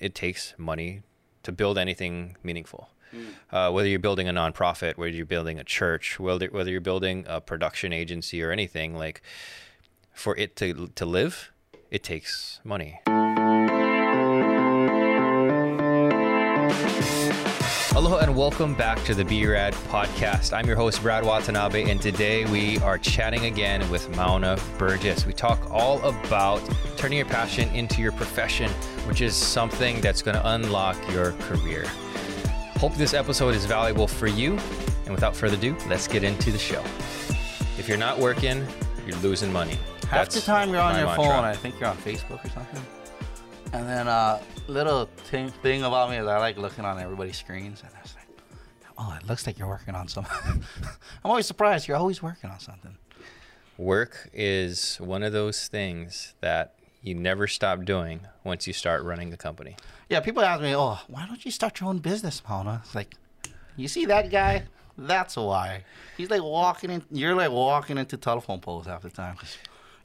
it takes money to build anything meaningful. Uh, whether you're building a nonprofit, whether you're building a church, whether whether you're building a production agency or anything, like for it to to live, it takes money. Aloha and welcome back to the B-Rad podcast. I'm your host, Brad Watanabe, and today we are chatting again with Mauna Burgess. We talk all about turning your passion into your profession, which is something that's going to unlock your career. Hope this episode is valuable for you. And without further ado, let's get into the show. If you're not working, you're losing money. Half the time you're on your mantra. phone, I think you're on Facebook or something. And then uh little thing, thing about me is I like looking on everybody's screens and I was like, oh, it looks like you're working on something. I'm always surprised. You're always working on something. Work is one of those things that you never stop doing once you start running a company. Yeah, people ask me, oh, why don't you start your own business, Mona? It's like, you see that guy? That's why. He's like walking in. You're like walking into telephone poles half the time.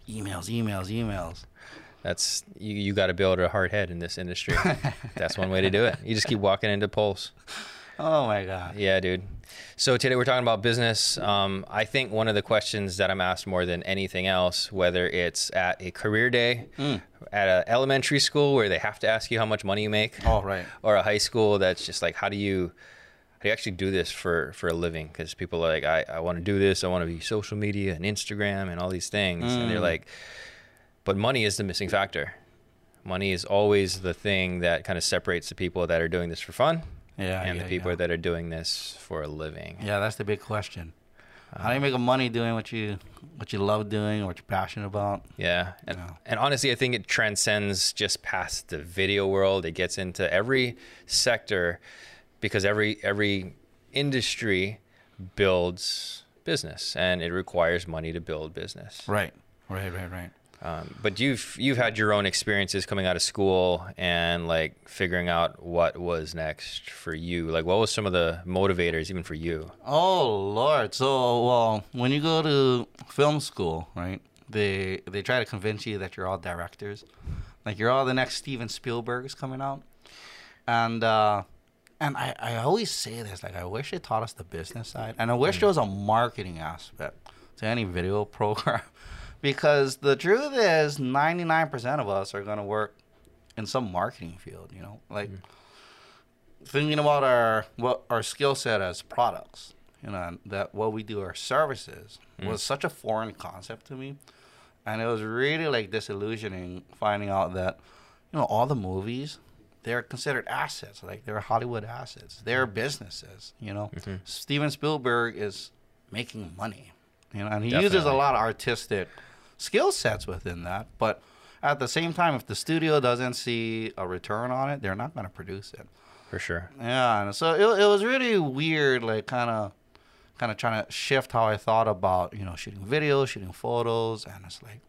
Emails, emails, emails. That's you, you got to build a hard head in this industry. That's one way to do it. You just keep walking into poles. Oh my god. Yeah, dude. So today we're talking about business. Um, I think one of the questions that I'm asked more than anything else, whether it's at a career day, Mm. at an elementary school where they have to ask you how much money you make, Oh right. or a high school that's just like, how do you, how do you actually do this for for a living? Because people are like, I, I want to do this. I want to be social media and Instagram and all these things, and they're Mm. like, but money is the missing factor. Money is always the thing that kind of separates the people that are doing this for fun Yeah. and yeah, the people yeah. that are doing this for a living. Yeah, that's the big question. How Uh, do you make money doing what you what you love doing or what you're passionate about? Yeah. And, Yeah. and honestly, I think it transcends just past the video world. It gets into every sector because every every industry builds business and it requires money to build business. Right. Right, right, right. Um, but you've you've had your own experiences coming out of school and like figuring out what was next for you. Like what was some of the motivators even for you? Oh Lord. So well, when you go to film school, right? They they try to convince you that you're all directors. Like you're all the next Steven Spielberg is coming out. And uh and I, I always say this, like I wish they taught us the business side. And I wish there was a marketing aspect to any video program. Because the truth is ninety nine percent of us are gonna work in some marketing field, you know? Like mm. thinking about our what our skill set as products, you know, that what we do our services mm. was such a foreign concept to me, and it was really like disillusioning finding out that you know all the movies they're considered assets, like they're Hollywood assets, they're mm. businesses, you know. Mm-hmm. Steven Spielberg is making money, you know, and he uses a lot of artistic skill sets within that, but. At the same time, if the studio doesn't see a return on it, they're not going to produce it. For sure. Yeah, and so it, it was really weird, like kind of, kind of trying to shift how I thought about you know shooting videos, shooting photos, and it's like,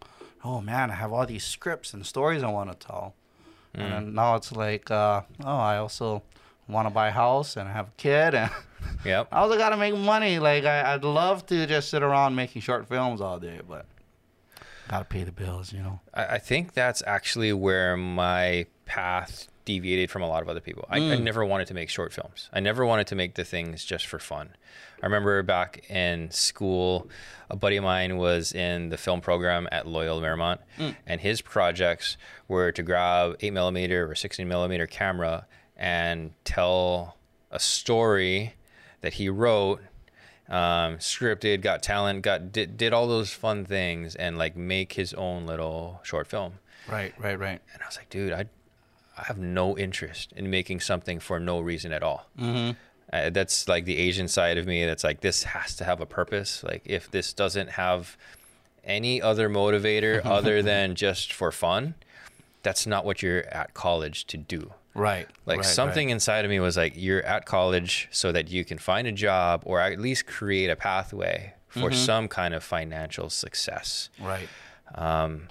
oh man, I have all these scripts and stories I want to tell, and then now it's like, uh, oh, I also want to buy a house and have a kid, and Yep. I also got to make money. Like I, I'd love to just sit around making short films all day, but gotta pay the bills, you know. I, I think that's actually where my path deviated from a lot of other people. I, I hmm. never wanted to make short films. I never wanted to make the things just for fun. I remember back in school, a buddy of mine was in the film program at Loyola Marymount, hmm. and his projects were to grab eight millimeter or sixteen millimeter camera and tell a story that he wrote um, scripted, got talent, got did, did all those fun things, and like make his own little short film. Right, right, right. And I was like, dude, I, I have no interest in making something for no reason at all. Mm-hmm. Uh, that's like the Asian side of me. That's like this has to have a purpose. Like if this doesn't have any other motivator other than just for fun, that's not what you're at college to do. Right. Like right, something right. inside of me was like, you're at college so that you can find a job or at least create a pathway for Mm-hmm. some kind of financial success. Right. Um,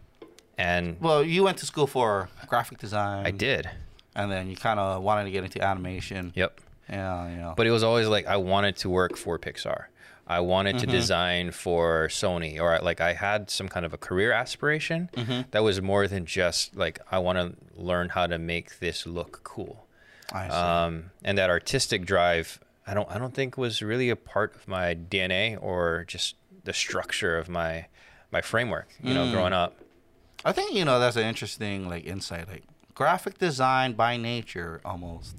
and Well, you went to school for graphic design. I did. And then you kind of wanted to get into animation. Yep. Yeah, you know. But it was always like I wanted to work for Pixar. I wanted Mm-hmm. to design for Sony, or like I had some kind of a career aspiration Mm-hmm. that was more than just like I want to learn how to make this look cool. I see. Um, and that artistic drive, I don't, I don't think was really a part of my DNA or just the structure of my my framework. You Mm. know, growing up. I think you know that's an interesting like insight. Like graphic design by nature, almost.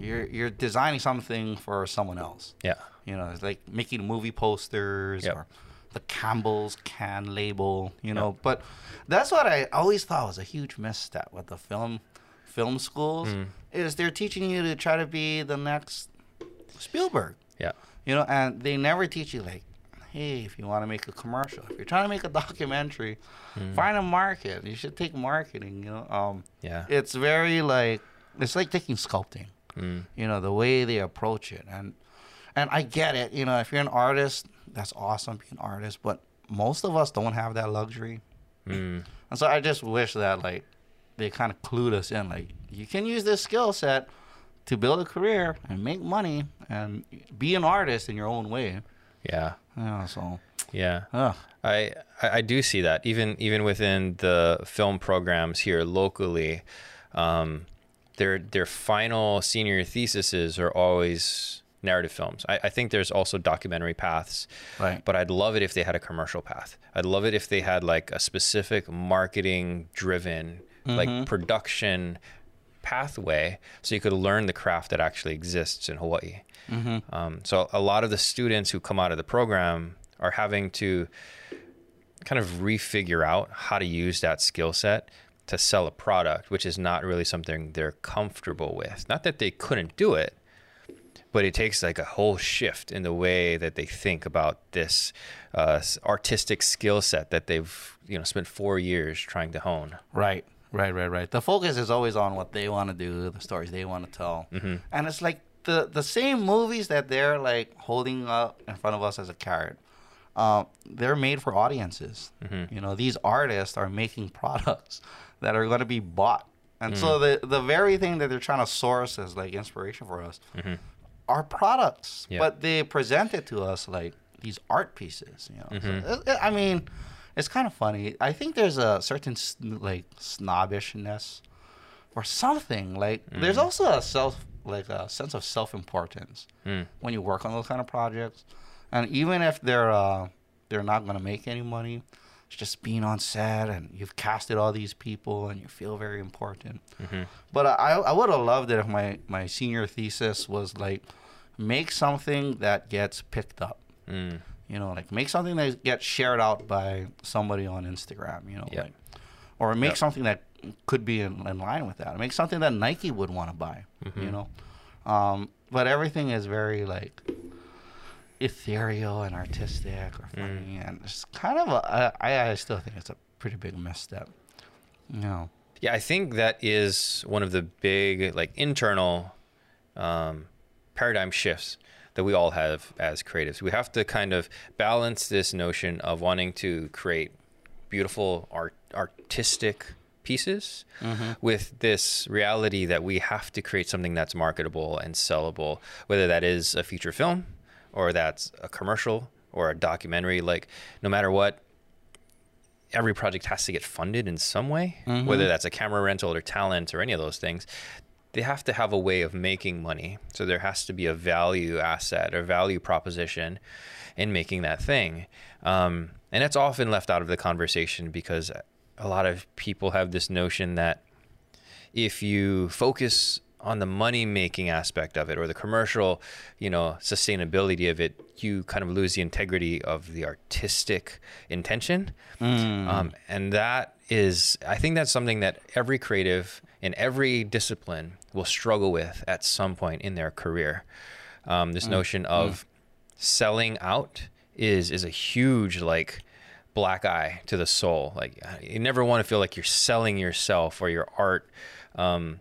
You're you're designing something for someone else. Yeah. You know, it's like making movie posters Yep. or the Campbell's can label. You know, but that's what I always thought was a huge misstep with the film film schools Mm. is they're teaching you to try to be the next Spielberg. Yeah. You know, and they never teach you like, hey, if you want to make a commercial, if you're trying to make a documentary, Mm. find a market. You should take marketing. You know, um, Yeah. it's very like it's like taking sculpting. Mm. You know, the way they approach it, and and I get it. You know, if you're an artist, that's awesome, being an artist. But most of us don't have that luxury, Mm. and so I just wish that like they kind of clued us in. Like you can use this skill set to build a career and make money and be an artist in your own way. Yeah. Yeah, so Yeah. I, I I do see that even even within the film programs here locally, um, their their final senior theses are always narrative films. I, I think there's also documentary paths, Right. But I'd love it if they had a commercial path. I'd love it if they had like a specific marketing driven like production pathway, so you could learn the craft that actually exists in Hawaii. Um, so a lot of the students who come out of the program are having to kind of refigure out how to use that skill set to sell a product, which is not really something they're comfortable with. Not that they couldn't do it, but it takes like a whole shift in the way that they think about this uh, artistic skill set that they've you know spent four years trying to hone. Right, right, right, right. The focus is always on what they want to do, the stories they want to tell, Mm-hmm. and it's like the the same movies that they're like holding up in front of us as a carrot. Um, they're made for audiences. Mm-hmm. You know, these artists are making products that are going to be bought, and so Mm. the the very thing that they're trying to source as like inspiration for us are products. Yeah. but they present it to us like these art pieces. You know, Mm-hmm. so, I mean, it's kind of funny. I think there's a certain like snobbishness or something. Like Mm. there's also a self like a sense of self importance Mm. when you work on those kind of projects, and even if they're uh, they're not gonna make any money. It's just being on set and you've casted all these people and you feel very important. Mm-hmm. But I, I would have loved it if my, my senior thesis was like, make something that gets picked up. Mm. You know, like make something that gets shared out by somebody on Instagram. You know, Yeah. like, or make Yep. something that could be in, in line with that. Make something that Nike would want to buy. You know, um, but everything is very like ethereal and artistic or funny, and it's kind of a. I, I still think it's a pretty big misstep. You know. Yeah, I think that is one of the big like internal um, paradigm shifts that we all have as creatives. We have to kind of balance this notion of wanting to create beautiful art artistic pieces with this reality that we have to create something that's marketable and sellable, whether that is a feature film or that's a commercial or a documentary. Like no matter what, every project has to get funded in some way, whether that's a camera rental or talent or any of those things. They have to have a way of making money. So there has to be a value asset or value proposition in making that thing. Um, and it's often left out of the conversation because a lot of people have this notion that if you focus on the money making aspect of it or the commercial, you know, sustainability of it, you kind of lose the integrity of the artistic intention. Um, and that is, I think that's something that every creative in every discipline will struggle with at some point in their career. Um, this notion of selling out is is a huge like black eye to the soul. Like you never want to feel like you're selling yourself or your art. Um,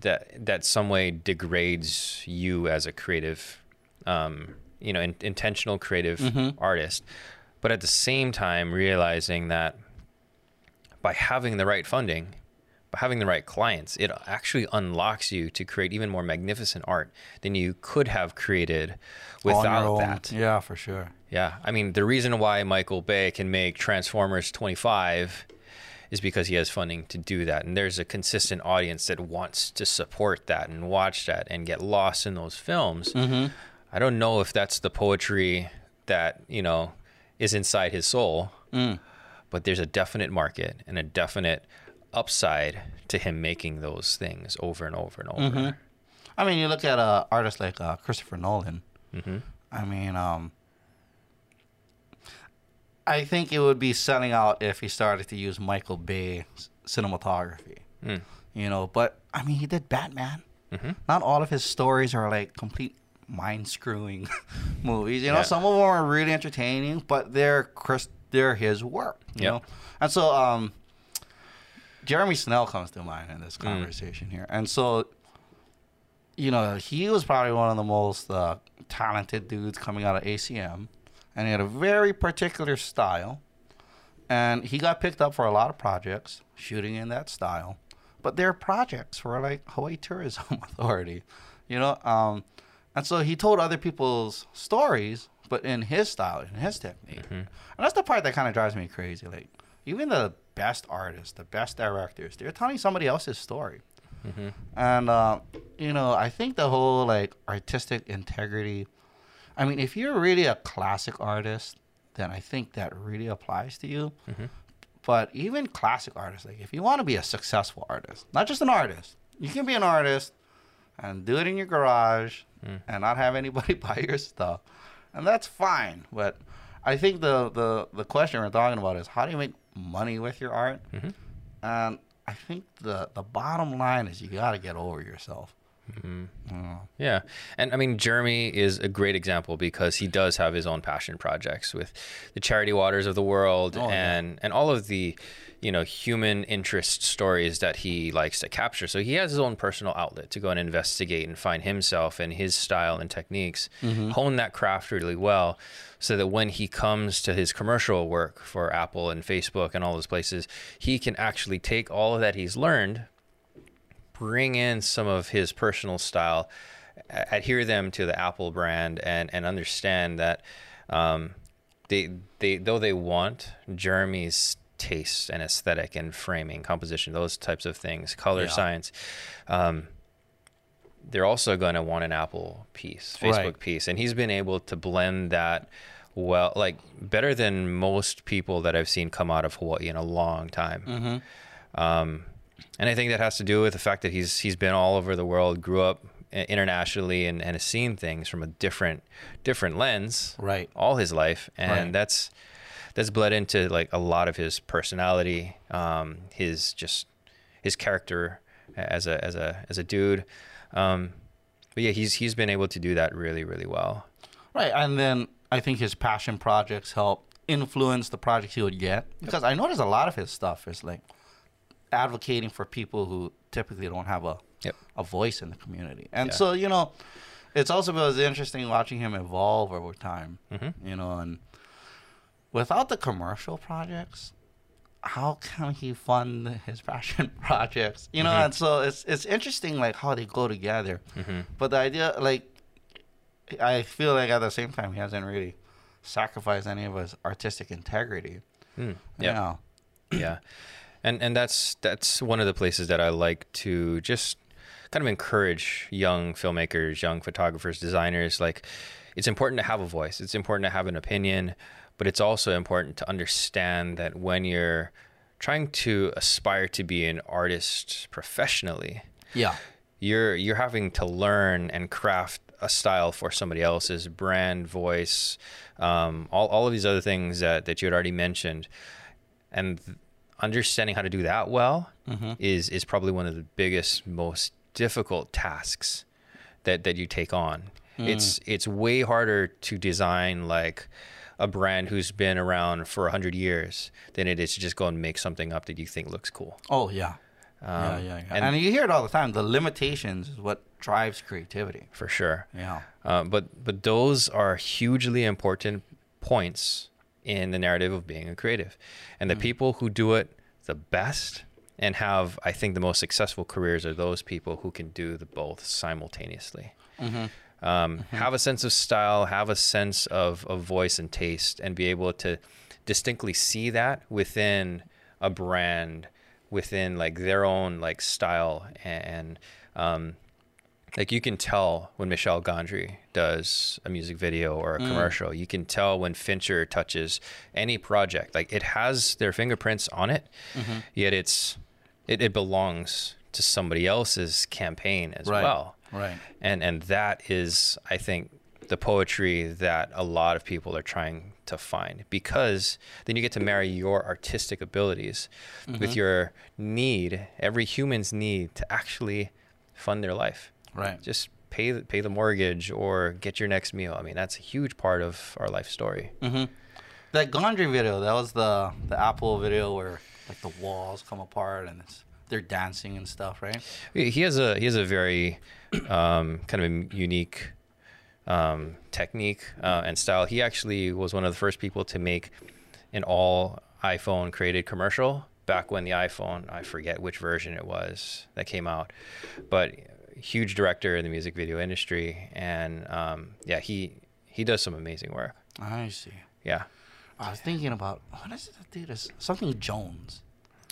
that that some way degrades you as a creative, um, you know, in, intentional creative artist. But at the same time, realizing that by having the right funding, by having the right clients, it actually unlocks you to create even more magnificent art than you could have created without that. Yeah, for sure. Yeah, I mean the reason why Michael Bay can make Transformers 25 is because he has funding to do that, and there's a consistent audience that wants to support that and watch that and get lost in those films. Mm-hmm. I don't know if that's the poetry that you know is inside his soul, Mm. but there's a definite market and a definite upside to him making those things over and over and over. Mm-hmm. I mean, you look at uh, artists like uh, Christopher Nolan. Mm-hmm. I mean, um, I think it would be selling out if he started to use Michael Bay cinematography. Mm. You know, but I mean, he did Batman. Mhm. Not all of his stories are like complete mind screwing movies. You know, Yeah. some of them are really entertaining, but they're Chris, they're his work. You Yep. know, and so um, Jeremy Snell comes to mind in Mm. this conversation here, and so you know, he was probably one of the most uh, talented dudes coming out of ACM, and he had a very particular style. And he got picked up for a lot of projects shooting in that style, but their projects were like Hawaii Tourism Authority, you know. Um, and so he told other people's stories, but in his style, in his technique. And that's the part that kind of drives me crazy. Like even the best artists, the best directors, they're telling somebody else's story. And uh, you know, I think the whole like artistic integrity. I mean, if you're really a classic artist, then I think that really applies to you. Mm-hmm. But even classic artists, like if you want to be a successful artist, not just an artist, you can be an artist and do it in your garage mm. and not have anybody buy your stuff, and that's fine. But I think the the the question we're talking about is how do you make money with your art? Mm-hmm. And I think the the bottom line is you got to get over yourself. Uh, Yeah. And I mean, Jeremy is a great example because he does have his own passion projects with the charity waters of the world Oh, yeah. and, and all of the, you know, human interest stories that he likes to capture. So he has his own personal outlet to go and investigate and find himself and his style and techniques, hone that craft really well so that when he comes to his commercial work for Apple and Facebook and all those places, he can actually take all of that he's learned bring in some of his personal style, adhere them to the Apple brand, and and understand that um, they they though they want Jeremy's taste and aesthetic and framing, composition, those types of things, color Yeah. science. Um, they're also going to want an Apple piece, Facebook Right. piece, and he's been able to blend that well, like better than most people that I've seen come out of Hawaii in a long time. Um, and I think that has to do with the fact that he's he's been all over the world, grew up internationally, and, and has seen things from a different different lens Right. all his life, and Right. that's that's bled into like a lot of his personality, um, his just his character as a as a as a dude. Um, but yeah, he's he's been able to do that really really well. Right, and then I think his passion projects help influence the projects he would get because I notice a lot of his stuff is like advocating for people who typically don't have a Yep. a voice in the community, and Yeah. so you know, it's also was interesting watching him evolve over time. Mhm. You know, and without the commercial projects. How can he fund his passion projects? You know, Mhm. and so it's it's interesting like how they go together. hmm But the idea, like, I feel like at the same time he hasn't really sacrificed any of his artistic integrity. Mm, You yeah. know? yeah and and that's that's one of the places that i like to just kind of encourage young filmmakers young photographers designers like it's important to have a voice it's important to have an opinion but it's also important to understand that when you're trying to aspire to be an artist professionally Yeah. you're you're having to learn and craft a style for somebody else's brand voice um, all, all of these other things that, that you had already mentioned and understanding how to do that well is is probably one of the biggest most difficult tasks that that you take on it's it's way harder to design like a brand who's been around for 100 years than it is to just go and make something up that you think looks cool Oh yeah. yeah, Um, yeah, yeah. and- And, you hear it all the time. The limitations is what drives creativity. for sure Yeah. Uh, but but those are hugely important points in the narrative of being a creative, and the people who do it the best and have I think the most successful careers are those people who can do the both simultaneously. Um, Have a sense of style, have a sense of, of voice and taste, and be able to distinctly see that within a brand, within like their own like style. And um, like you can tell when Michel Gondry does a music video or a mm. commercial. You can tell when Fincher touches any project. Like it has their fingerprints on it, mm-hmm. yet it's it, it belongs to somebody else's campaign as Right. well. Right. And and that is, I think, the poetry that a lot of people are trying to find because then you get to marry your artistic abilities with mm-hmm. your need, every human's need to actually fund their life Right. just pay the, pay the mortgage or get your next meal. I mean, that's a huge part of our life story. Mm-hmm. That Gondry video, that was the the Apple video where like the walls come apart and it's they're dancing and stuff, right? He has a he has a very um, kind of a unique um, technique uh, and style. He actually was one of the first people to make an all iPhone created commercial back when the iPhone I forget which version it was that came out, but huge director in the music video industry and um, yeah he he does some amazing work. I see. Yeah, I was thinking about what is it that did this? Something Jones,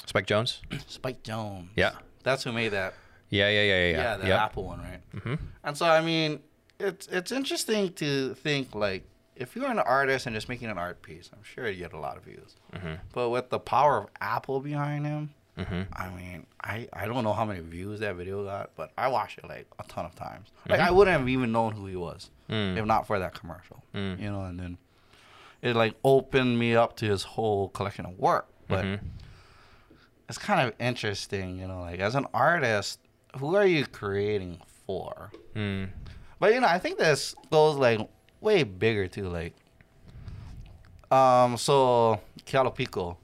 Spike Jonze. Spike Jonze. Yeah. that's who made that. Yeah, yeah, yeah, yeah, Yeah, yeah. the Yep. Apple one, right? Mm-hmm. And so I mean, it's it's interesting to think like if you're an artist and just making an art piece, I'm sure you get a lot of views. Mm-hmm. But with the power of Apple behind him, Mhm. I mean, I, I don't know how many views that video got, but I watched it like a ton of times. Like Mm-hmm. I wouldn't have even known who he was Mm. if not for that commercial. Mm. You know, and then it like opened me up to his whole collection of work. But Mhm. it's kind of interesting, you know, like as an artist, who are you creating for? Mm. But you know, I think this goes like way bigger too. Like, um, so Kealopiko,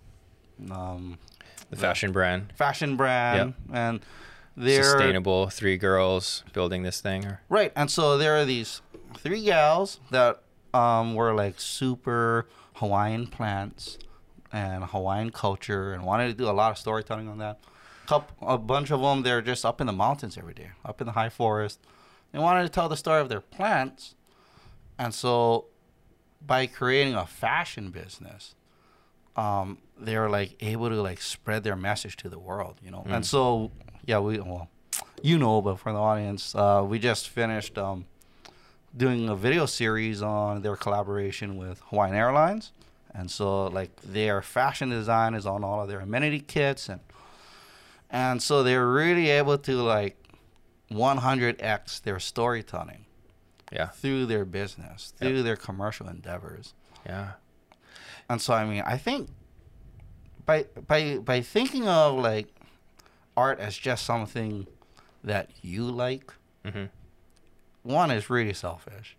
um, The fashion brand, fashion brand, and they're sustainable. Three girls building this thing. Or, right. And so there are these three gals that um were like super Hawaiian plants and Hawaiian culture, and wanted to do a lot of storytelling on that. Couple, a bunch of them, they're just up in the mountains every day, up in the high forest. They wanted to tell the story of their plants, and so by creating a fashion business, um, they are like able to like spread their message to the world, you know. And so, yeah, we well, you know, but for the audience, uh, we just finished um, doing a video series on their collaboration with Hawaiian Airlines, and so like their fashion design is on all of their amenity kits, and and so they're really able to like 100x their storytelling yeah, through their business, Yep. through their commercial endeavors. yeah, And so I mean, I think by by by thinking of like art as just something that you like, hmm one is really selfish.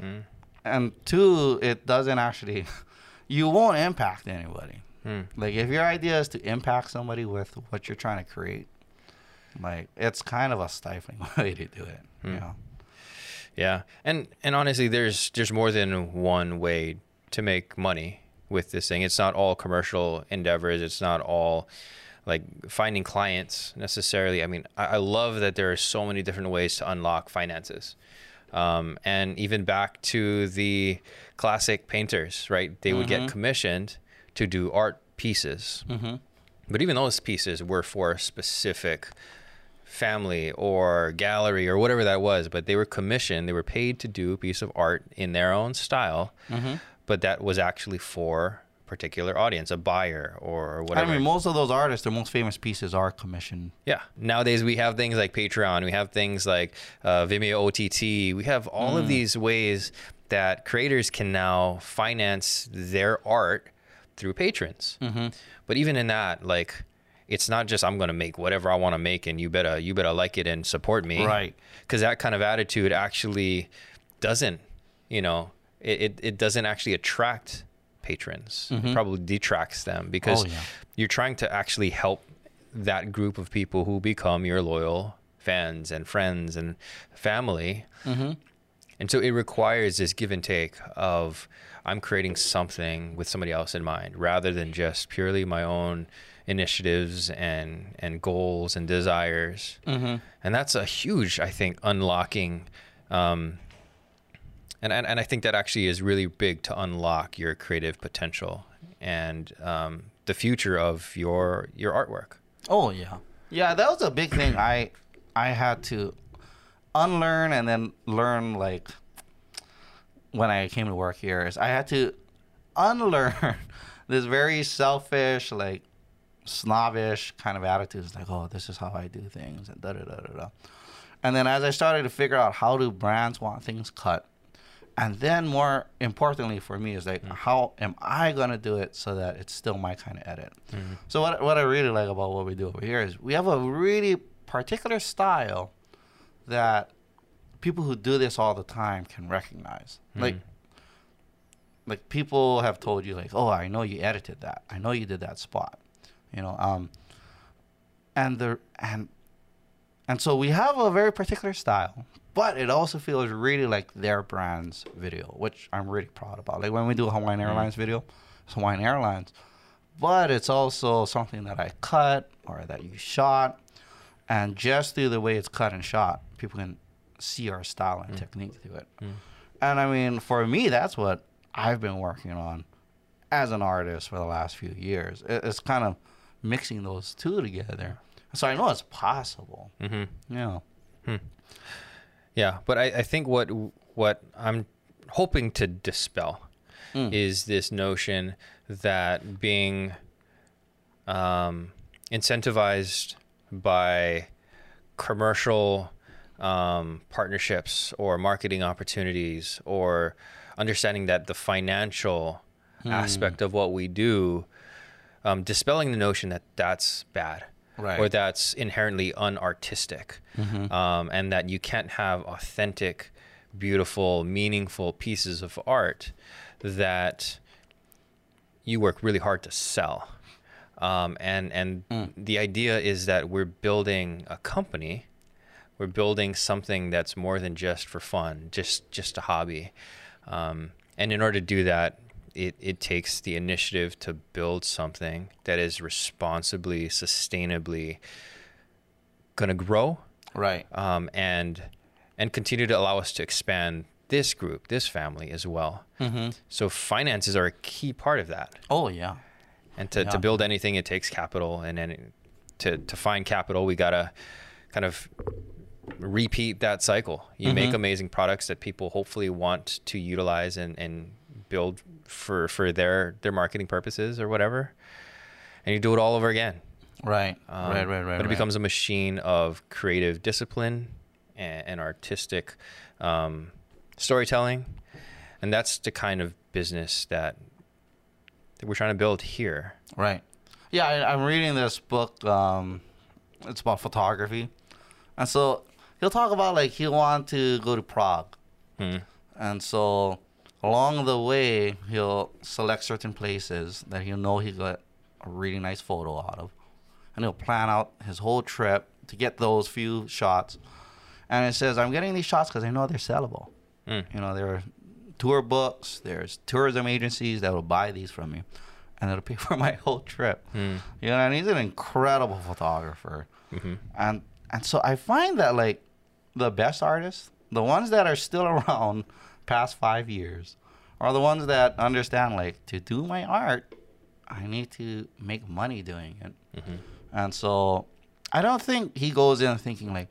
Mm. And two, it doesn't actually you won't impact anybody. Mm. Like if your idea is to impact somebody with what you're trying to create, like it's kind of a stifling way to do it. You know? yeah. And and honestly, there's there's more than one way to make money with this thing. It's not all commercial endeavors. It's not all like finding clients necessarily. I mean, I, I love that there are so many different ways to unlock finances. Um, and even back to the classic painters, right? They would get commissioned to do art pieces. Mm-hmm. But even those pieces were for a specific family or gallery or whatever that was. But they were commissioned, they were paid to do a piece of art in their own style. Mm-hmm. But that was actually for a particular audience, a buyer or whatever. I mean, most of those artists, their most famous pieces are commissioned. Yeah. Nowadays we have things like Patreon, we have things like uh, Vimeo OTT, we have all of these ways that creators can now finance their art through patrons. Mm-hmm. But even in that, like, it's not just I'm gonna make whatever I want to make, and you better you better like it and support me, Right. Because that kind of attitude actually doesn't, you know, it it, it doesn't actually attract patrons. It probably detracts them because Mm-hmm. Oh, yeah. you're trying to actually help that group of people who become your loyal fans and friends and family. Mm-hmm. And so it requires this give and take of I'm creating something with somebody else in mind rather than just purely my own initiatives and and goals and desires. Mm-hmm. And that's a huge, I think, unlocking um, and, and and I think that actually is really big to unlock your creative potential and um, the future of your your artwork. Oh yeah, yeah. That was a big thing. I I had to unlearn and then learn like when I came to work here is I had to unlearn this very selfish like snobbish kind of attitudes like oh this is how I do things and da da da da da. And then as I started to figure out how do brands want things cut, and then more importantly for me is like mm. how am I gonna do it so that it's still my kind of edit. Mm. So what what I really like about what we do over here is we have a really particular style that people who do this all the time can recognize. Mm. Like like people have told you like, "Oh, I know you edited that. I know you did that spot." You know, um and the and and so we have a very particular style, but it also feels really like their brand's video, which I'm really proud about. Like when we do a Hawaiian mm. Airlines video, it's Hawaiian Airlines, but it's also something that I cut or that you shot. And just through the way it's cut and shot, people can see our style and mm. technique through it. Mm. And I mean, for me, that's what I've been working on as an artist for the last few years. It's kind of mixing those two together. So I know it's possible. Mm-hmm. Yeah. Hmm. Yeah, but I, I think what what I'm hoping to dispel mm. is this notion that being um, incentivized by commercial um, partnerships or marketing opportunities or understanding that the financial hmm. aspect of what we do, um, dispelling the notion that that's bad. Right. Or that's inherently unartistic, mm-hmm. um, and that you can't have authentic, beautiful, meaningful pieces of art that you work really hard to sell. Um, and and mm. the idea is that we're building a company we're building something that's more than just for fun, just just a hobby. Um, and in order to do that, it, it takes the initiative to build something that is responsibly, sustainably going to grow, right? Um, and and continue to allow us to expand this group, this family as well. Mm-hmm. So finances are a key part of that. Oh yeah. And to, yeah. to build anything, it takes capital, and then to to find capital, we gotta kind of repeat that cycle. You mm-hmm. make amazing products that people hopefully want to utilize and, and build for for their their marketing purposes or whatever, and you do it all over again. Right, um, right, right, right. But it right. becomes a machine of creative discipline and, and artistic um, storytelling, and that's the kind of business that that we're trying to build here. Right. Yeah, I, am reading this book. Um, it's about photography, and so he'll talk about like he'll want to go to Prague, mm. and so along the way he'll select certain places that he'll know he got a really nice photo out of, and he'll plan out his whole trip to get those few shots. And it says, "I'm getting these shots because I know they're sellable. Mm. You know, there are tour books, there's tourism agencies that will buy these from me." and it'll pay for my whole trip. Mm. You know, and he's an incredible photographer. Mm-hmm. And and so I find that like the best artists, the ones that are still around past five years, are the ones that understand like to do my art, I need to make money doing it. Mm-hmm. And so I don't think he goes in thinking like,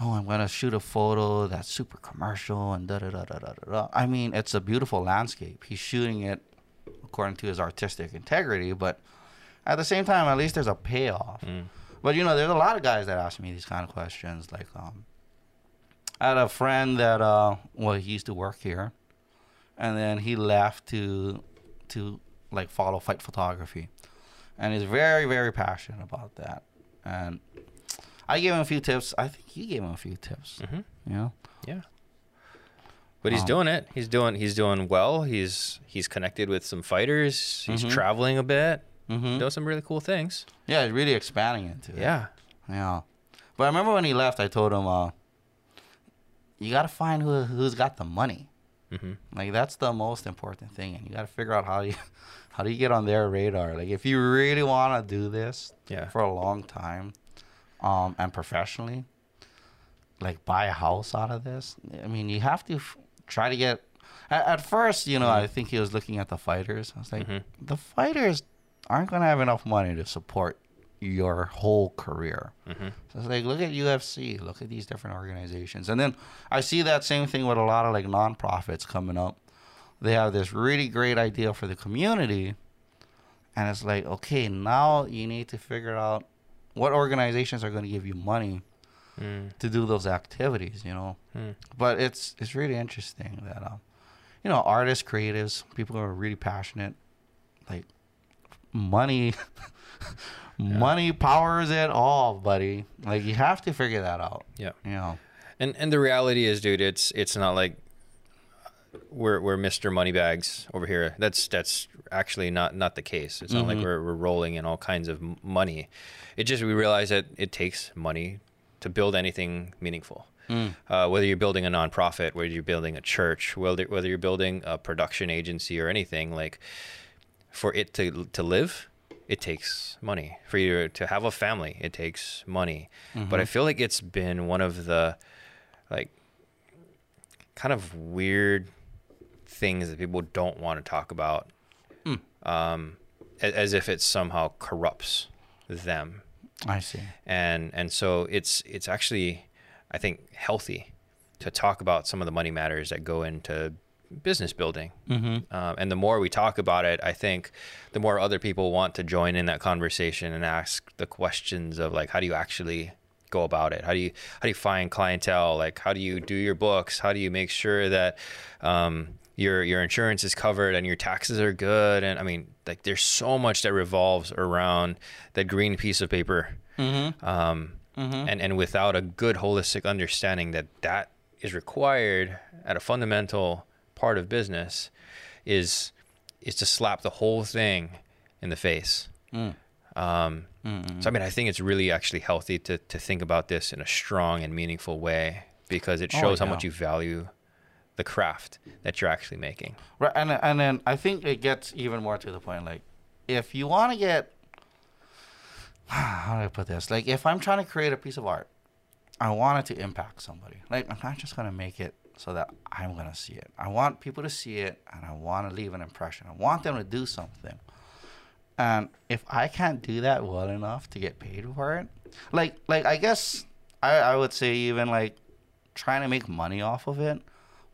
oh, I'm gonna shoot a photo that's super commercial and da da da da da da. I mean, it's a beautiful landscape. He's shooting it according to his artistic integrity, but at the same time, at least there's a payoff. Mm. But you know, there's a lot of guys that ask me these kind of questions, like, um, I had a friend that uh, well, he used to work here, and then he left to to like follow fight photography, and he's very very passionate about that. And I gave him a few tips. I think you gave him a few tips. Mm-hmm. You know. Yeah. But he's um, doing it. He's doing he's doing well. He's he's connected with some fighters. He's mm-hmm. traveling a bit. Mm-hmm. Doing some really cool things. Yeah, he's really expanding into it. Yeah. Yeah. But I remember when he left, I told him, uh, you got to find who who's got the money. Mm-hmm. Like that's the most important thing, and you got to figure out how you how do you get on their radar. Like if you really want to do this yeah. for a long time, um, and professionally, like buy a house out of this. I mean, you have to f- try to get. At, at first, you know, I think he was looking at the fighters. I was like, the fighters aren't gonna have enough money to support your whole career. So it's like, look at UFC, look at these different organizations, and then I see that same thing with a lot of like nonprofits coming up. They have this really great idea for the community, and it's like, okay, now you need to figure out what organizations are going to give you money Mm. to do those activities, you know. Hmm. But it's it's really interesting that um, you know, artists, creatives, people who are really passionate, like money, money powers it all, buddy. Like you have to figure that out. Yeah. You know. And and the reality is, dude, it's it's not like we're we're Mr. Moneybags over here. That's that's actually not not the case. It's not like we're we're rolling in all kinds of money. It just we realize that it takes money to build anything meaningful. Uh, whether you're building a nonprofit, whether you're building a church, whether whether you're building a production agency or anything, like for it to to live, it takes money. For you to have a family, it takes money. But I feel like it's been one of the like kind of weird things that people don't want to talk about, um, a- as if it somehow corrupts them I see. and and so it's it's actually I think healthy to talk about some of the money matters that go into business building. Mm-hmm. Um, and the more we talk about it, I think the more other people want to join in that conversation and ask the questions of like, how do you actually go about it? How do you how do you find clientele? Like, how do you do your books? How do you make sure that um, your your insurance is covered and your taxes are good? And I mean, like, there's so much that revolves around that green piece of paper um, and and without a good holistic understanding that that is required at a fundamental part of business is is to slap the whole thing in the face. Um, So I mean, I think it's really actually healthy to to think about this in a strong and meaningful way because it Oh, shows how much you value the craft that you're actually making. Right, and and then I think it gets even more to the point. Like, if you want to get, how do I put this? Like, if I'm trying to create a piece of art, I want it to impact somebody. Like, I'm not just gonna make it so that I'm gonna see it. I want people to see it, and I want to leave an impression. I want them to do something. And if I can't do that well enough to get paid for it, like, like I guess I, I would say even like trying to make money off of it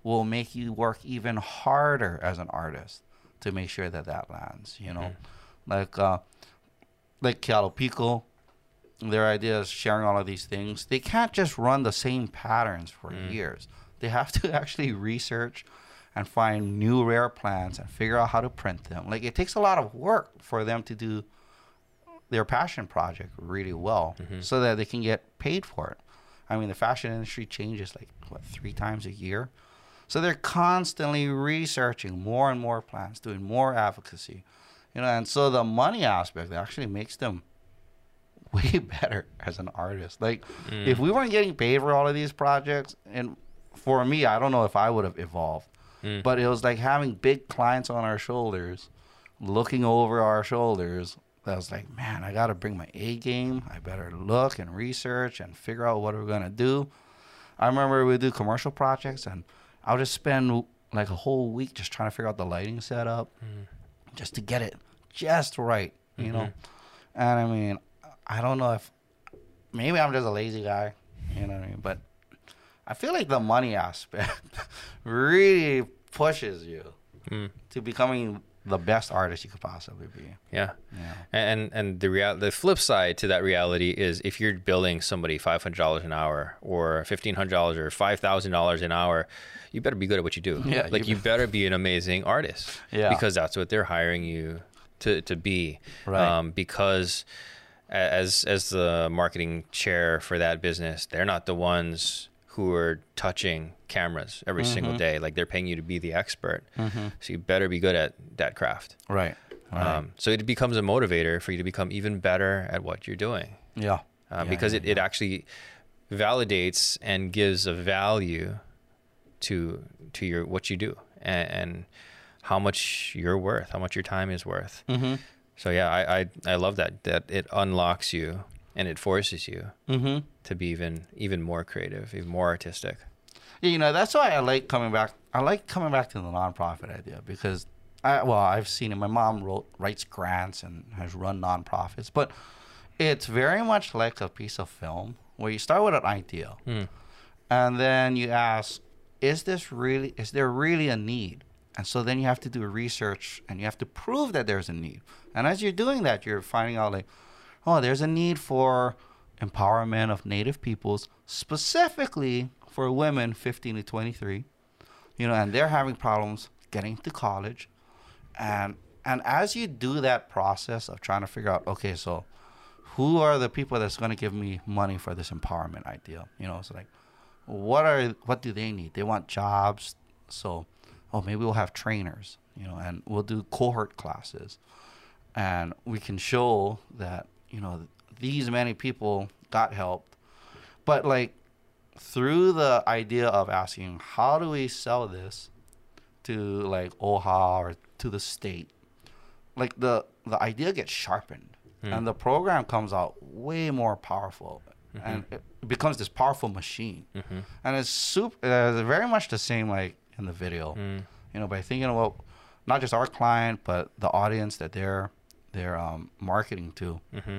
will make you work even harder as an artist to make sure that that lands. You know, like uh, like Kealopiko, their idea is sharing all of these things. They can't just run the same patterns for years. They have to actually research and find new rare plants and figure out how to print them. Like it takes a lot of work for them to do their passion project really well mm-hmm. so that they can get paid for it. I mean, the fashion industry changes like what three times a year, so they're constantly researching more and more plants, doing more advocacy, you know. And so the money aspect actually makes them way better as an artist. Like if mm. we weren't getting paid for all of these projects, and for me, I don't know if I would have evolved. Mm. But it was like having big clients on our shoulders, looking over our shoulders. I was like, man, I got to bring my A game. I better look and research and figure out what we're gonna do. I remember we do commercial projects, and I'll just spend like a whole week just trying to figure out the lighting setup, mm. just to get it just right, you know. Mm-hmm. And I mean, I don't know if maybe I'm just a lazy guy, you know what I mean. But I feel like the money aspect really pushes you to becoming the best artist you could possibly be. Yeah. Yeah. And and the real the flip side to that reality is if you're billing somebody five hundred dollars an hour or fifteen hundred dollars or five thousand dollars an hour, you better be good at what you do. Yeah, like you you, better be an amazing artist. Yeah. Because that's what they're hiring you to to be. Right. Um, because as as the marketing chair for that business, they're not the ones who are touching cameras every Mm-hmm. single day. Like they're paying you to be the expert. So you better be good at that craft. Right. Right. Um, so it becomes a motivator for you to become even better at what you're doing yeah. uh, Yeah, because yeah, it, it actually validates and gives a value to to your what you do and, and how much you're worth, how much your time is worth. Mm-hmm. So yeah, I, I I love that that it unlocks you and it forces you Mm-hmm. to be even even more creative, even more artistic. Yeah, you know, that's why I like coming back. I like coming back to the nonprofit idea because I well I've seen it. My mom wrote writes grants and has run nonprofits, but it's very much like a piece of film where you start with an idea, and then you ask, is this really is there really a need? And so then you have to do research and you have to prove that there's a need. And as you're doing that, you're finding out like, oh, there's a need for empowerment of native peoples, specifically for women 15 to 23 you know, and they're having problems getting to college, and and as you do that process of trying to figure out, okay, so who are the people that's going to give me money for this empowerment idea? You know, it's like, what are what do they need? They want jobs, so oh maybe we'll have trainers, you know, and we'll do cohort classes, and we can show that you know these many people got help, but like through the idea of asking how do we sell this to like OHA or to the state, like the the idea gets sharpened hmm. and the program comes out way more powerful mm-hmm. and it becomes this powerful machine. Mm-hmm. And it's super uh, very much the same like in the video. Hmm. You know by thinking about not just our client but the audience that they're they're um, marketing to. Mm-hmm.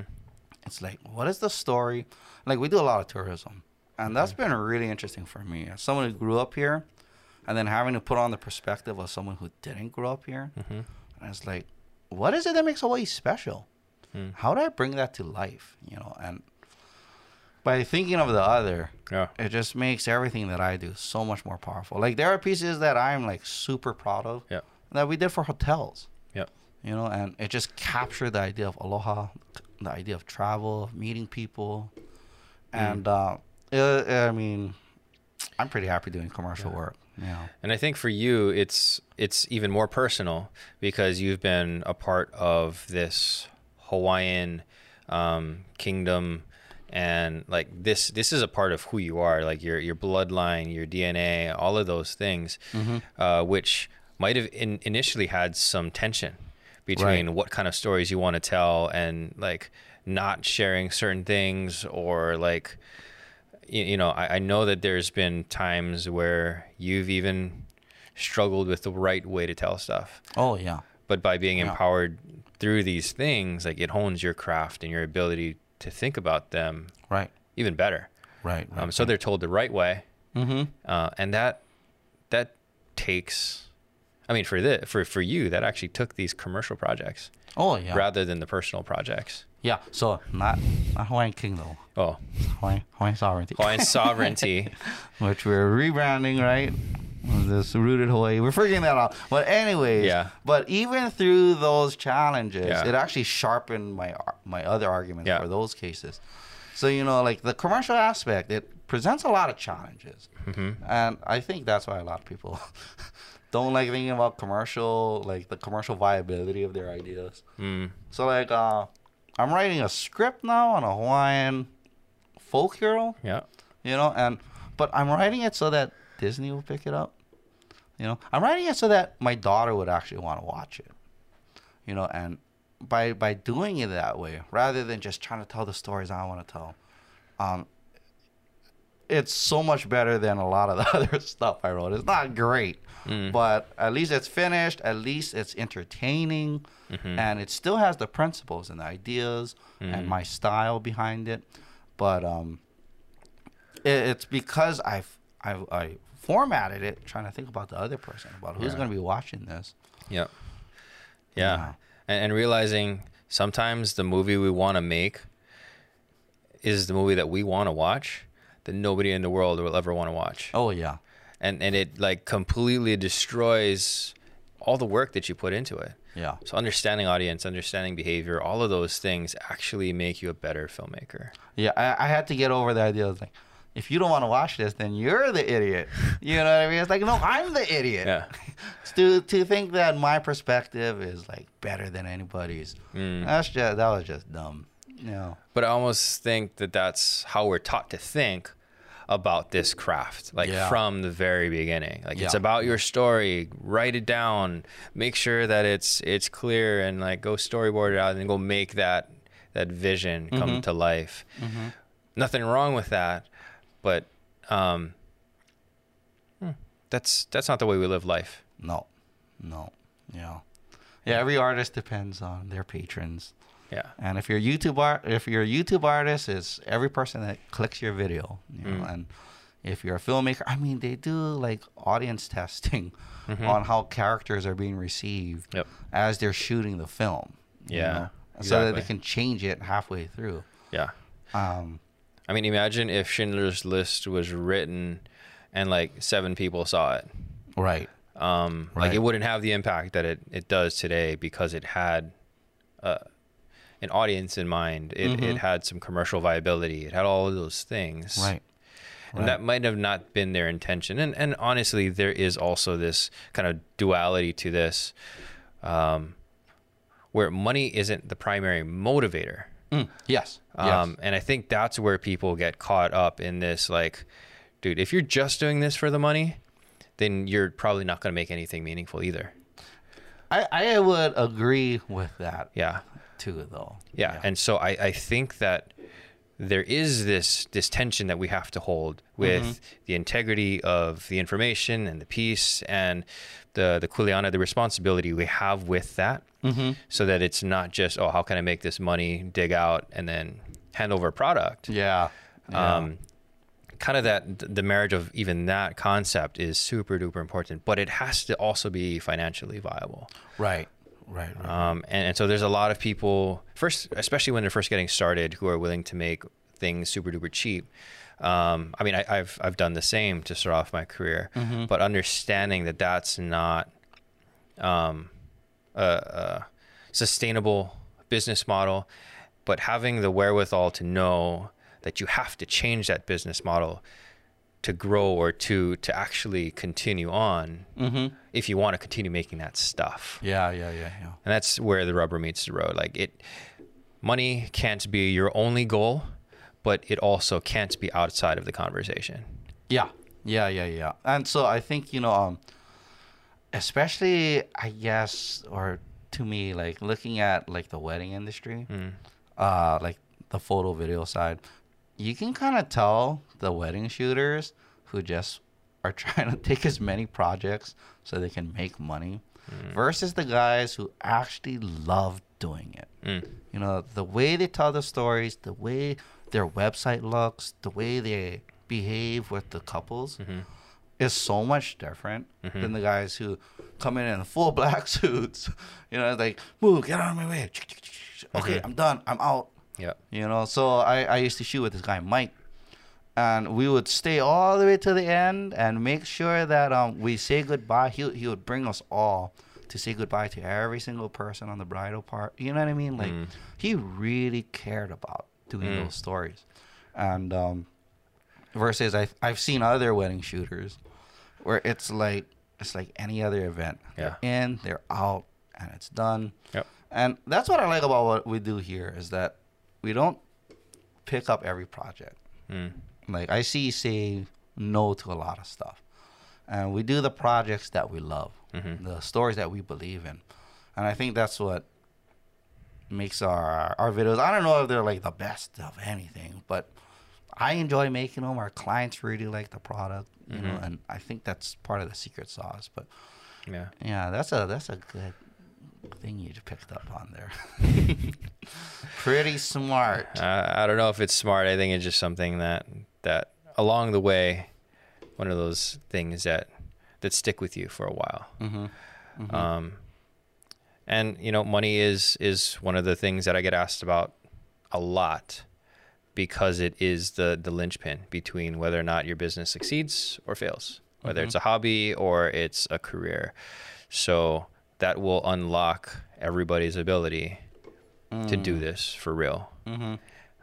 It's like what is the story? Like we do a lot of tourism and that's mm-hmm. been really interesting for me. As someone who grew up here and then having to put on the perspective of someone who didn't grow up here mm-hmm. and it's like what is it that makes hawaii special? Mm. How do i bring that to life you know? And by thinking of the other Yeah. it just makes everything that i do so much more powerful. Like there are pieces that i'm like super proud of Yeah. that we did for hotels. Yep. You know and it just captured the idea of aloha the idea of travel of meeting people. And uh, uh i mean i'm pretty happy doing commercial work yeah And I think for you, it's it's even more personal because you've been a part of this Hawaiian um, kingdom, and like this this is a part of who you are, like your your bloodline, your DNA, all of those things, uh, which might have in, initially had some tension between Right. what kind of stories you want to tell and like not sharing certain things or like you, you know, I, I know that there's been times where you've even struggled with the right way to tell stuff. oh yeah But by being Yeah. empowered through these things, like it hones your craft and your ability to think about them right even better. right, right. Um, so they're told the right way, mm-hmm uh, and that that takes. I mean, for the for for you, that actually took these commercial projects oh yeah rather than the personal projects. yeah so not not hawaiian kingdom Oh, hawaiian, hawaiian sovereignty Hawaiian sovereignty. which we're rebranding, right? This rooted Hawaii. We're figuring that out. But anyways, Yeah. But even through those challenges, Yeah. it actually sharpened my my other arguments Yeah. for those cases. So you know, like the commercial aspect, it presents a lot of challenges, Mm-hmm. and I think that's why a lot of people don't like thinking about commercial, like the commercial viability of their ideas. Mm. So like, uh, I'm writing a script now on a Hawaiian folk hero Yeah. you know and but i'm writing it so that disney will pick it up you know i'm writing it so that my daughter would actually want to watch it you know and by by doing it that way rather than just trying to tell the stories i want to tell um it's so much better than a lot of the other stuff i wrote it's not great mm. but at least it's finished at least it's entertaining mm-hmm. and it still has the principles and the ideas and mm. my style behind it but um it, it's because I've, I've I formatted it trying to think about the other person about who's Yeah. going to be watching this. Yep. Yeah. Yeah. And, and realizing sometimes the movie we want to make is the movie that we want to watch that nobody in the world will ever want to watch. Oh yeah, And and it like completely destroys all the work that you put into it. yeah, So understanding audience, understanding behavior, all of those things actually make you a better filmmaker. yeah. I, I had to get over the idea of like, if you don't want to watch this, then you're the idiot. You know what I mean? It's like no, I'm the idiot. Yeah. to to think that my perspective is like better than anybody's. Mm. That's just that was just dumb. You know. But I almost think that that's how we're taught to think about this craft, like Yeah. from the very beginning. Like it's about your story. Write it down. Make sure that it's it's clear, and like go storyboard it out, and go make that that vision come Mm-hmm. to life. Nothing wrong with that, but um, hmm, that's that's not the way we live life. No, no, yeah, yeah. Every artist depends on their patrons, Yeah. and if you're a YouTube art, if you're a YouTube artist, it's every person that clicks your video, you know, Mm. and if you're a filmmaker, I mean, they do like audience testing Mhm. on how characters are being received Yep. as they're shooting the film. you Yeah, know, so that they can change it halfway through. Yeah. Um, I mean, imagine if Schindler's List was written and like seven people saw it. right. Um, Like it wouldn't have the impact that it, it does today because it had uh, an audience in mind. It, Mhm. it had some commercial viability. It had all of those things. Right. And that might have not been their intention. And, and honestly, there is also this kind of duality to this um, where money isn't the primary motivator. Mm, yes. Um, yes. And I think that's where people get caught up in this like, dude, if you're just doing this for the money, then you're probably not going to make anything meaningful either. I, I would agree with that Yeah. Too, though. Yeah. And so I, I think that there is this this tension that we have to hold with the integrity of the information and the piece and the the kuleana, the responsibility we have with that, Mm-hmm. so that it's not just oh how can I make this money, dig out, and then hand over a product. Yeah. yeah. Um, kind of that the marriage of even that concept is super duper important, but it has to also be financially viable. right. Right. Right. Um, and, and so there's a lot of people first, especially when they're first getting started, who are willing to make things super duper cheap. Um, I mean, I, I've I've done the same to start off my career, but understanding that that's not um, a, a sustainable business model, but having the wherewithal to know that you have to change that business model to grow or to to actually continue on mm-hmm. if you want to continue making that stuff Yeah. Yeah. Yeah. Yeah. and that's where the rubber meets the road like it money can't be your only goal but it also can't be outside of the conversation Yeah, yeah, yeah, yeah. And so I think you know, um, especially I guess, or to me, like looking at like the wedding industry, Mm. uh, like the photo video side, you can kind of tell the wedding shooters who just are trying to take as many projects so they can make money, versus the guys who actually love doing it. Mm. You know, the way they tell the stories, the way their website looks, the way they behave with the couples Mm-hmm. is so much different than the guys who come in in full black suits. You know, like, move, get out of my way. Okay, Mhm. I'm done. I'm out. Yeah You know, so I, I used to shoot with this guy, Mike. And we would stay all the way to the end and make sure that um, we say goodbye. He, he would bring us all to say goodbye to every single person on the bridal part. You know what I mean? Like, Mm. he really cared about doing Mm. those stories. And um, versus I, I've seen other wedding shooters where it's like, it's like any other event. Yeah. They're in, they're out, and it's done. Yep. And that's what I like about what we do here is that we don't pick up every project. Mm. Like I see say no to a lot of stuff. And we do the projects that we love, Mhm. the stories that we believe in. And I think that's what makes our our videos. I don't know if they're like the best of anything, but I enjoy making them. Our clients really like the product, you know, Mhm. and I think that's part of the secret sauce. But yeah yeah, that's a that's a good thing you picked up on there. Pretty smart. uh, i don't know if it's smart i think it's just something that that along the way one of those things that that stick with you for a while Mm-hmm. um, and you know money is is one of the things that i get asked about a lot because it is the the linchpin between whether or not your business succeeds or fails whether it's a hobby or it's a career so that will unlock everybody's ability to do this for real Mm-hmm.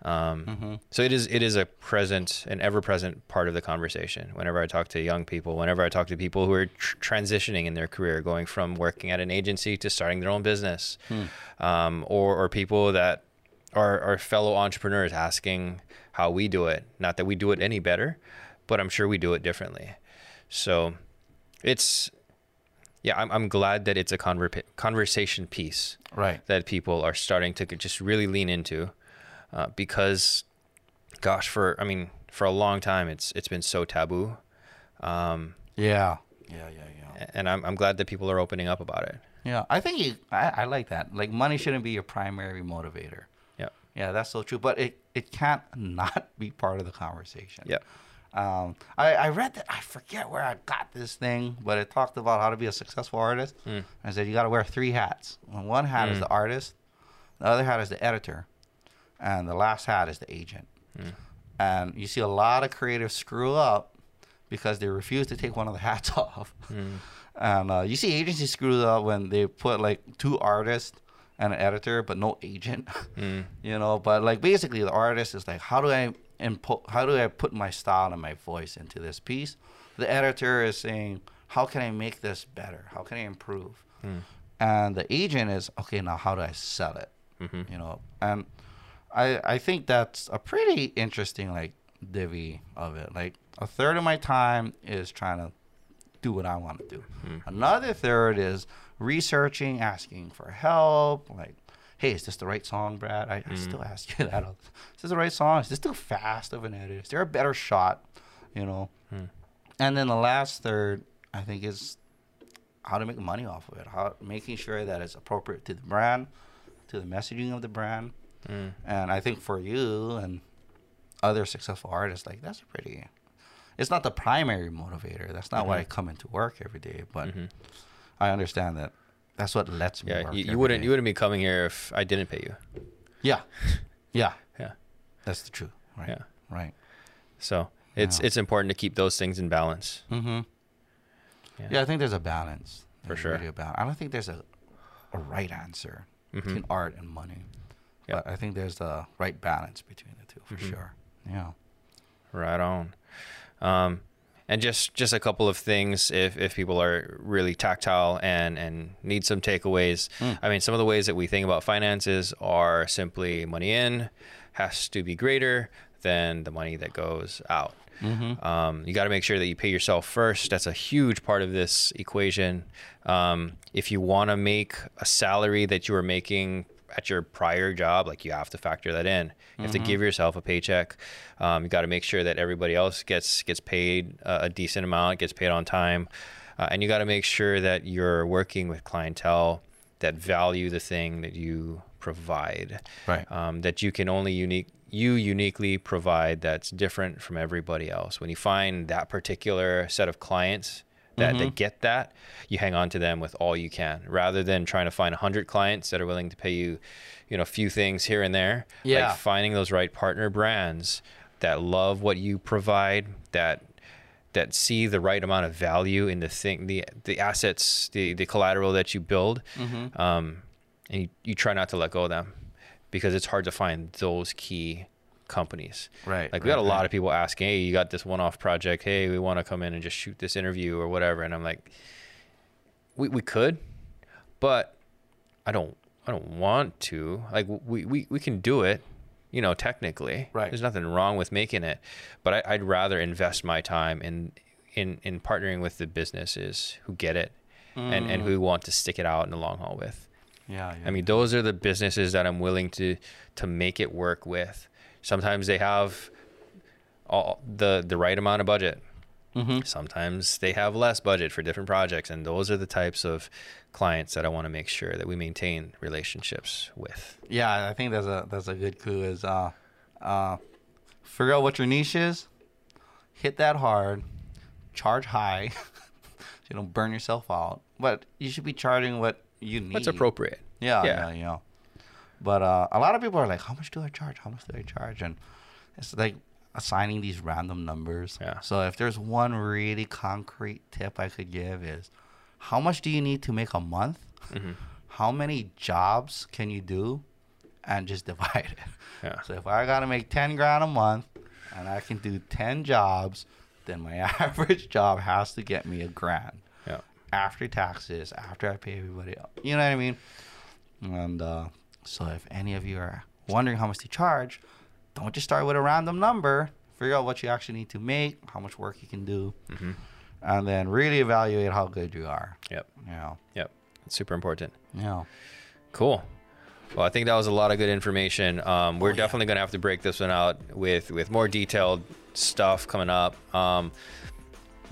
um, Mm-hmm. so it is it is a present, an ever present part of the conversation. Whenever I talk to young people, whenever I talk to people who are tr- transitioning in their career, going from working at an agency to starting their own business, um, or or people that are are fellow entrepreneurs asking how we do it. Not that we do it any better, but I'm sure we do it differently. So it's yeah, I'm I'm glad that it's a conver- conversation piece Right. that people are starting to just really lean into uh, because gosh for i mean for a long time it's it's been so taboo um, Yeah. Yeah, yeah, yeah. and I'm I'm glad that people are opening up about it. Yeah, I think you, I, I like that. Like money shouldn't be your primary motivator. Yeah. Yeah, that's so true. But it, it can't not be part of the conversation. Yeah. Um, I, I read that I forget where I got this thing, but it talked about how to be a successful artist. Mm. I said you got to wear three hats. And One hat is Mm. the artist, the other hat is the editor, and the last hat is the agent. Mm. And you see a lot of creatives screw up because they refuse to take one of the hats off. Mm. And uh, you see agencies screw up when they put like two artists and an editor, but no agent. Mm. you know, but like basically the artist is like, how do I input? How do I put my style and my voice into this piece? The editor is saying, how can I make this better? How can I improve? Mm. And the agent is okay. Now, how do I sell it? Mhm. You know, and I I think that's a pretty interesting like divvy of it. Like a third of my time is trying to do what I want to do. Another third is researching, asking for help. Like, hey, is this the right song, Brad? I, I hmm. still ask you that. Is this the right song? Is this too fast of an edit? Is there a better shot? You know. Hmm. And then the last third, I think, is how to make money off of it. How making sure that it's appropriate to the brand, to the messaging of the brand. Mm. And I think for you and other successful artists, like that's pretty. It's not the primary motivator. That's not why mm-hmm. I come into work every day. But mm-hmm. I understand that that's what lets me Yeah. work. You, you wouldn't day. you wouldn't be coming here if I didn't pay you. Yeah, yeah, Yeah. that's the truth. Right. Yeah. Right. So it's Yeah. it's important to keep those things in balance. Mm-hmm. Yeah. Yeah. I think there's a balance. For sure. really balance. I don't think there's a, a right answer between art and money. Yeah. But I think there's the right balance between the two for Mhm. sure. Yeah. Right on. Um, and just just a couple of things if, if people are really tactile and and need some takeaways. Mm. I mean, some of the ways that we think about finances are simply money in has to be greater than the money that goes out. Mm-hmm. Um, you got to make sure that you pay yourself first. That's a huge part of this equation. Um, if you want to make a salary that you were making at your prior job, like you have to factor that in. You have to give yourself a paycheck. Um, you got to make sure that everybody else gets gets paid uh, a decent amount, gets paid on time, uh, and you got to make sure that you're working with clientele that value the thing that you provide Right. um, that you can only unique you uniquely provide that's different from everybody else. When you find that particular set of clients that, that get that, you hang on to them with all you can, rather than trying to find hundred clients that are willing to pay you, you know, a few things here and there. Yeah. Like finding those right partner brands that love what you provide, that that see the right amount of value in the thing, the the assets, the the collateral that you build, Mm-hmm. um, and you, you try not to let go of them because it's hard to find those key companies. Right. Like we got a lot of people asking, "Hey, you got this one-off project? Hey, we want to come in and just shoot this interview or whatever." And I'm like, "We we could, but I don't I don't want to. Like we we we can do it." You know, technically, Right. There's nothing wrong with making it, but I, I'd rather invest my time in in in partnering with the businesses who get it and and who mm. want to stick it out in the long haul with. Yeah. yeah. I mean, those are the businesses that I'm willing to to make it work with. Sometimes they have all the the right amount of budget. Mm-hmm. Sometimes they have less budget for different projects, and those are the types of clients that I want to make sure that we maintain relationships with. Yeah, I think that's a that's a good clue. Is uh, uh, figure out what your niche is, hit that hard, charge high, so you don't burn yourself out. But you should be charging what you need. What's appropriate? Yeah, Yeah. yeah, you know. But uh, a lot of people are like, "How much do I charge? How much do I charge?" And it's like assigning these random numbers. Yeah. So if there's one really concrete tip I could give is, how much do you need to make a month? Mm-hmm. How many jobs can you do? And just divide it. Yeah. So if I gotta make ten grand a month, and I can do ten jobs, then my average job has to get me a grand Yeah. after taxes, after I pay everybody else. You know what I mean? And uh, so if any of you are wondering how much to charge, don't just start with a random number. Figure out what you actually need to make, how much work you can do, Mm-hmm. and then really evaluate how good you are. Yep. You know, Yep. It's super important. Yeah. Cool. Well, I think that was a lot of good information. Um, we're definitely going to have to break this one out with with more detailed stuff coming up. Um,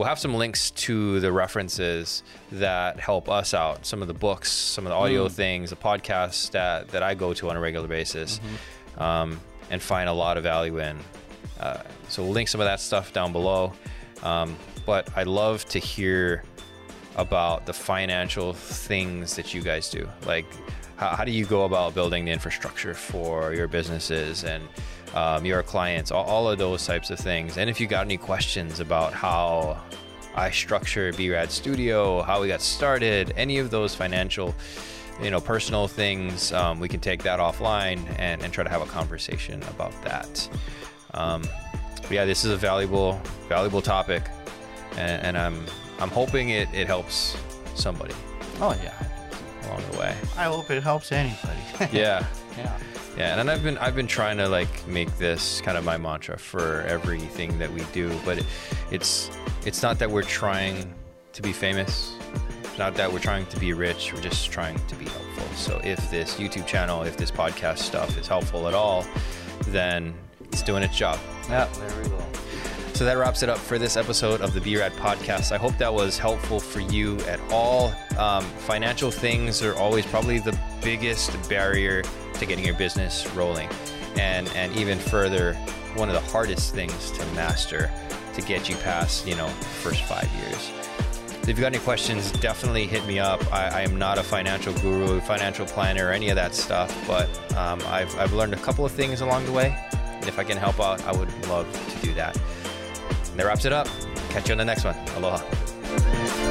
we'll have some links to the references that help us out. Some of the books, some of the audio things, the podcasts that that I go to on a regular basis, um, and find a lot of value in. Uh, so we'll link some of that stuff down below. Um, but I'd love to hear about the financial things that you guys do. Like, how, how do you go about building the infrastructure for your businesses and um, your clients, all, all of those types of things? And if you got any questions about how I structure BRAD Studio, how we got started, any of those financial, you know, personal things, um, we can take that offline and, and try to have a conversation about that. Um, yeah, this is a valuable, valuable topic, and, and I'm I'm hoping it, it helps somebody Oh yeah. along the way. I hope it helps anybody. Yeah. yeah. Yeah, and I've been I've been trying to like make this kind of my mantra for everything that we do, but it, it's it's not that we're trying to be famous. It's not that we're trying to be rich. We're just trying to be helpful. So if this YouTube channel, if this podcast stuff is helpful at all, then it's doing its job. Yeah. There we go. So that wraps it up for this episode of the BRAD podcast. I hope that was helpful for you at all. Um, financial things are always probably the biggest barrier to getting your business rolling, and and even further, one of the hardest things to master to get you past you know first five years. If you've got any questions, definitely hit me up. I, I am not a financial guru, financial planner, or any of that stuff, but um, I've, I've learned a couple of things along the way. And if I can help out, I would love to do that. And that wraps it up. Catch you on the next one. Aloha.